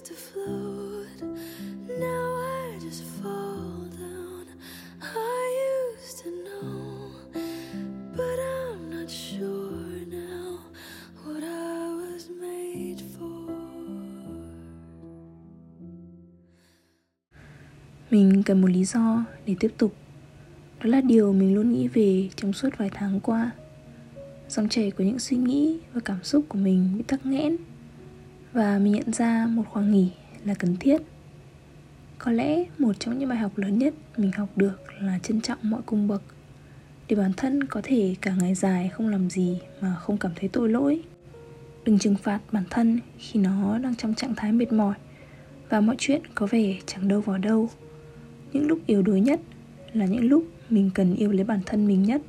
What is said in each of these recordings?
used to float, now I just fall down. I used to know, but I'm not sure now what I was made for. Mình cần một lý do để tiếp tục Đó là điều mình luôn nghĩ về trong suốt vài tháng qua Dòng chảy của những suy nghĩ và cảm xúc của mình bị tắc nghẽn và mình nhận ra một khoảng nghỉ là cần thiết. Có lẽ một trong những bài học lớn nhất mình học được là trân trọng mọi cung bậc. Để bản thân có thể cả ngày dài không làm gì mà không cảm thấy tội lỗi. Đừng trừng phạt bản thân khi nó đang trong trạng thái mệt mỏi Và mọi chuyện có vẻ chẳng đâu vào đâu. Những lúc yếu đuối nhất là những lúc mình cần yêu lấy bản thân mình nhất.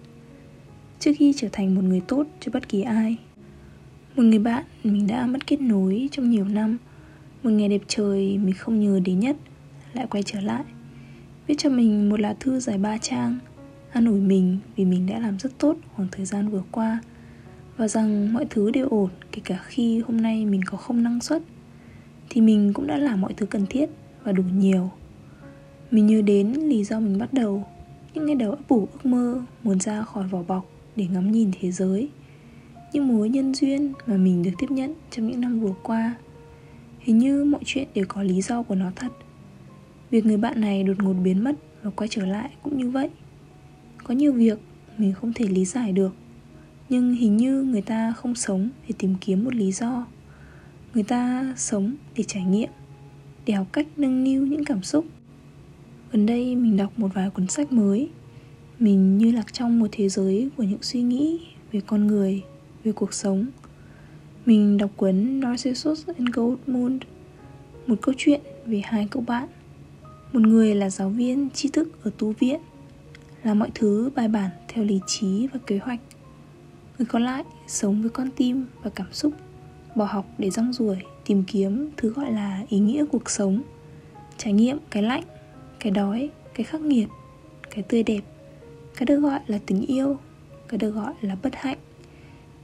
Trước khi trở thành một người tốt cho bất kỳ ai một người bạn mình đã mất kết nối trong nhiều năm. Một ngày đẹp trời mình không nhớ đến nhất, lại quay trở lại. Viết cho mình một lá thư dài ba trang. An ủi mình vì mình đã làm rất tốt khoảng thời gian vừa qua. Và rằng mọi thứ đều ổn, kể cả khi hôm nay mình có không năng suất. Thì mình cũng đã làm mọi thứ cần thiết và đủ nhiều. Mình nhớ đến lý do mình bắt đầu. Những ngày đầu ấp ủ ước mơ, Muốn ra khỏi vỏ bọc để ngắm nhìn thế giới. Những mối nhân duyên mà mình được tiếp nhận trong những năm vừa qua. Hình như mọi chuyện đều có lý do của nó thật. Việc người bạn này đột ngột biến mất và quay trở lại cũng như vậy. Có nhiều việc mình không thể lý giải được Nhưng hình như người ta không sống để tìm kiếm một lý do. Người ta sống để trải nghiệm Để học cách nâng niu những cảm xúc. Gần đây mình đọc một vài cuốn sách mới. Mình như lạc trong một thế giới của những suy nghĩ về con người, về cuộc sống. Mình đọc cuốn Narcissus and Moon* Một câu chuyện về hai cậu bạn. Một người là giáo viên tri thức ở tu viện, Làm mọi thứ bài bản theo lý trí và kế hoạch. Người còn lại sống với con tim và cảm xúc, Bỏ học để rong ruổi, tìm kiếm thứ gọi là ý nghĩa cuộc sống. Trải nghiệm cái lạnh, cái đói, cái khắc nghiệt, cái tươi đẹp, cái được gọi là tình yêu, cái được gọi là bất hạnh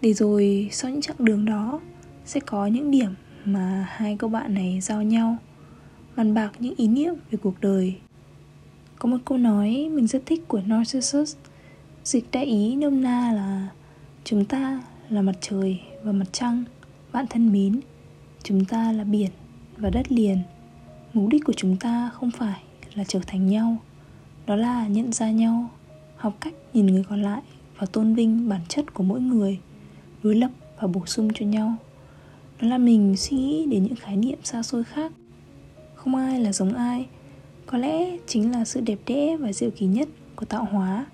để rồi sau những chặng đường đó, sẽ có những điểm mà hai cô bạn này giao nhau, bàn bạc những ý niệm về cuộc đời. Có một câu nói mình rất thích của Narcissus, Dịch đại ý nôm na là Chúng ta là mặt trời và mặt trăng, Bạn thân mến, Chúng ta là biển và đất liền. Mục đích của chúng ta không phải là trở thành nhau, đó là nhận ra nhau, học cách nhìn người còn lại và tôn vinh bản chất của mỗi người đối lập và bổ sung cho nhau. Đó là mình suy nghĩ đến những khái niệm xa xôi khác. Không ai là giống ai. Có lẽ chính là sự đẹp đẽ và diệu kỳ nhất của tạo hóa.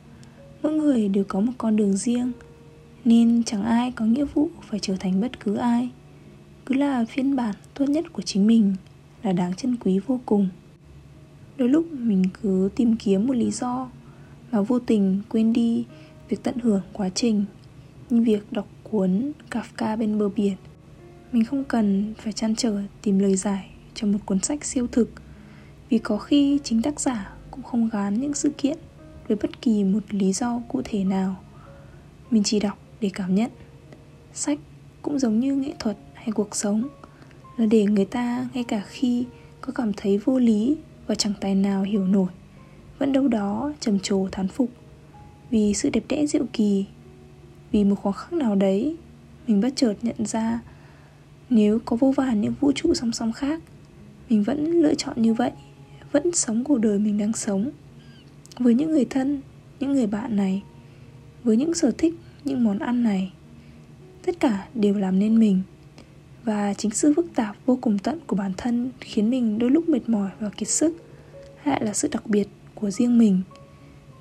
Mỗi người đều có một con đường riêng, nên chẳng ai có nghĩa vụ phải trở thành bất cứ ai. Cứ là phiên bản tốt nhất của chính mình là đáng trân quý vô cùng. Đôi lúc mình cứ tìm kiếm một lý do mà vô tình quên đi việc tận hưởng quá trình, như việc đọc cuốn Kafka bên bờ biển. Mình không cần phải chăn trở tìm lời giải cho một cuốn sách siêu thực, vì có khi chính tác giả cũng không gán những sự kiện với bất kỳ một lý do cụ thể nào. Mình chỉ đọc để cảm nhận. Sách cũng giống như nghệ thuật hay cuộc sống, là để người ta ngay cả khi có cảm thấy vô lý và chẳng tài nào hiểu nổi, vẫn đâu đó trầm trồ thán phục. Vì sự đẹp đẽ diệu kỳ vì một khoảng khắc nào đấy, mình bất chợt nhận ra nếu có vô vàn những vũ trụ song song khác, mình vẫn lựa chọn như vậy, vẫn sống cuộc đời mình đang sống. Với những người thân, những người bạn này, với những sở thích, những món ăn này, tất cả đều làm nên mình. Và chính sự phức tạp vô cùng tận của bản thân khiến mình đôi lúc mệt mỏi và kiệt sức, lại là sự đặc biệt của riêng mình.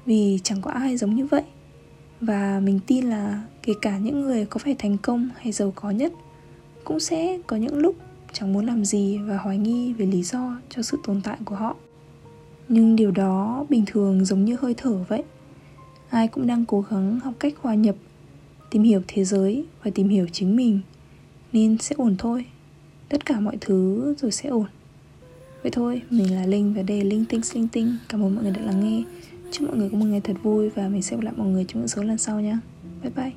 Vì chẳng có ai giống như vậy và mình tin là kể cả những người có phải thành công hay giàu có nhất, cũng sẽ có những lúc chẳng muốn làm gì và hoài nghi về lý do cho sự tồn tại của họ. Nhưng điều đó bình thường giống như hơi thở vậy. Ai cũng đang cố gắng học cách hòa nhập, tìm hiểu thế giới và tìm hiểu chính mình, nên sẽ ổn thôi. Tất cả mọi thứ rồi sẽ ổn. Vậy thôi, mình là linh và đây là linh tinh linh tinh. Cảm ơn mọi người đã lắng nghe chúc mọi người có một ngày thật vui và mình sẽ gặp lại mọi người trong những số lần sau nhé bye bye.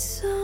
Know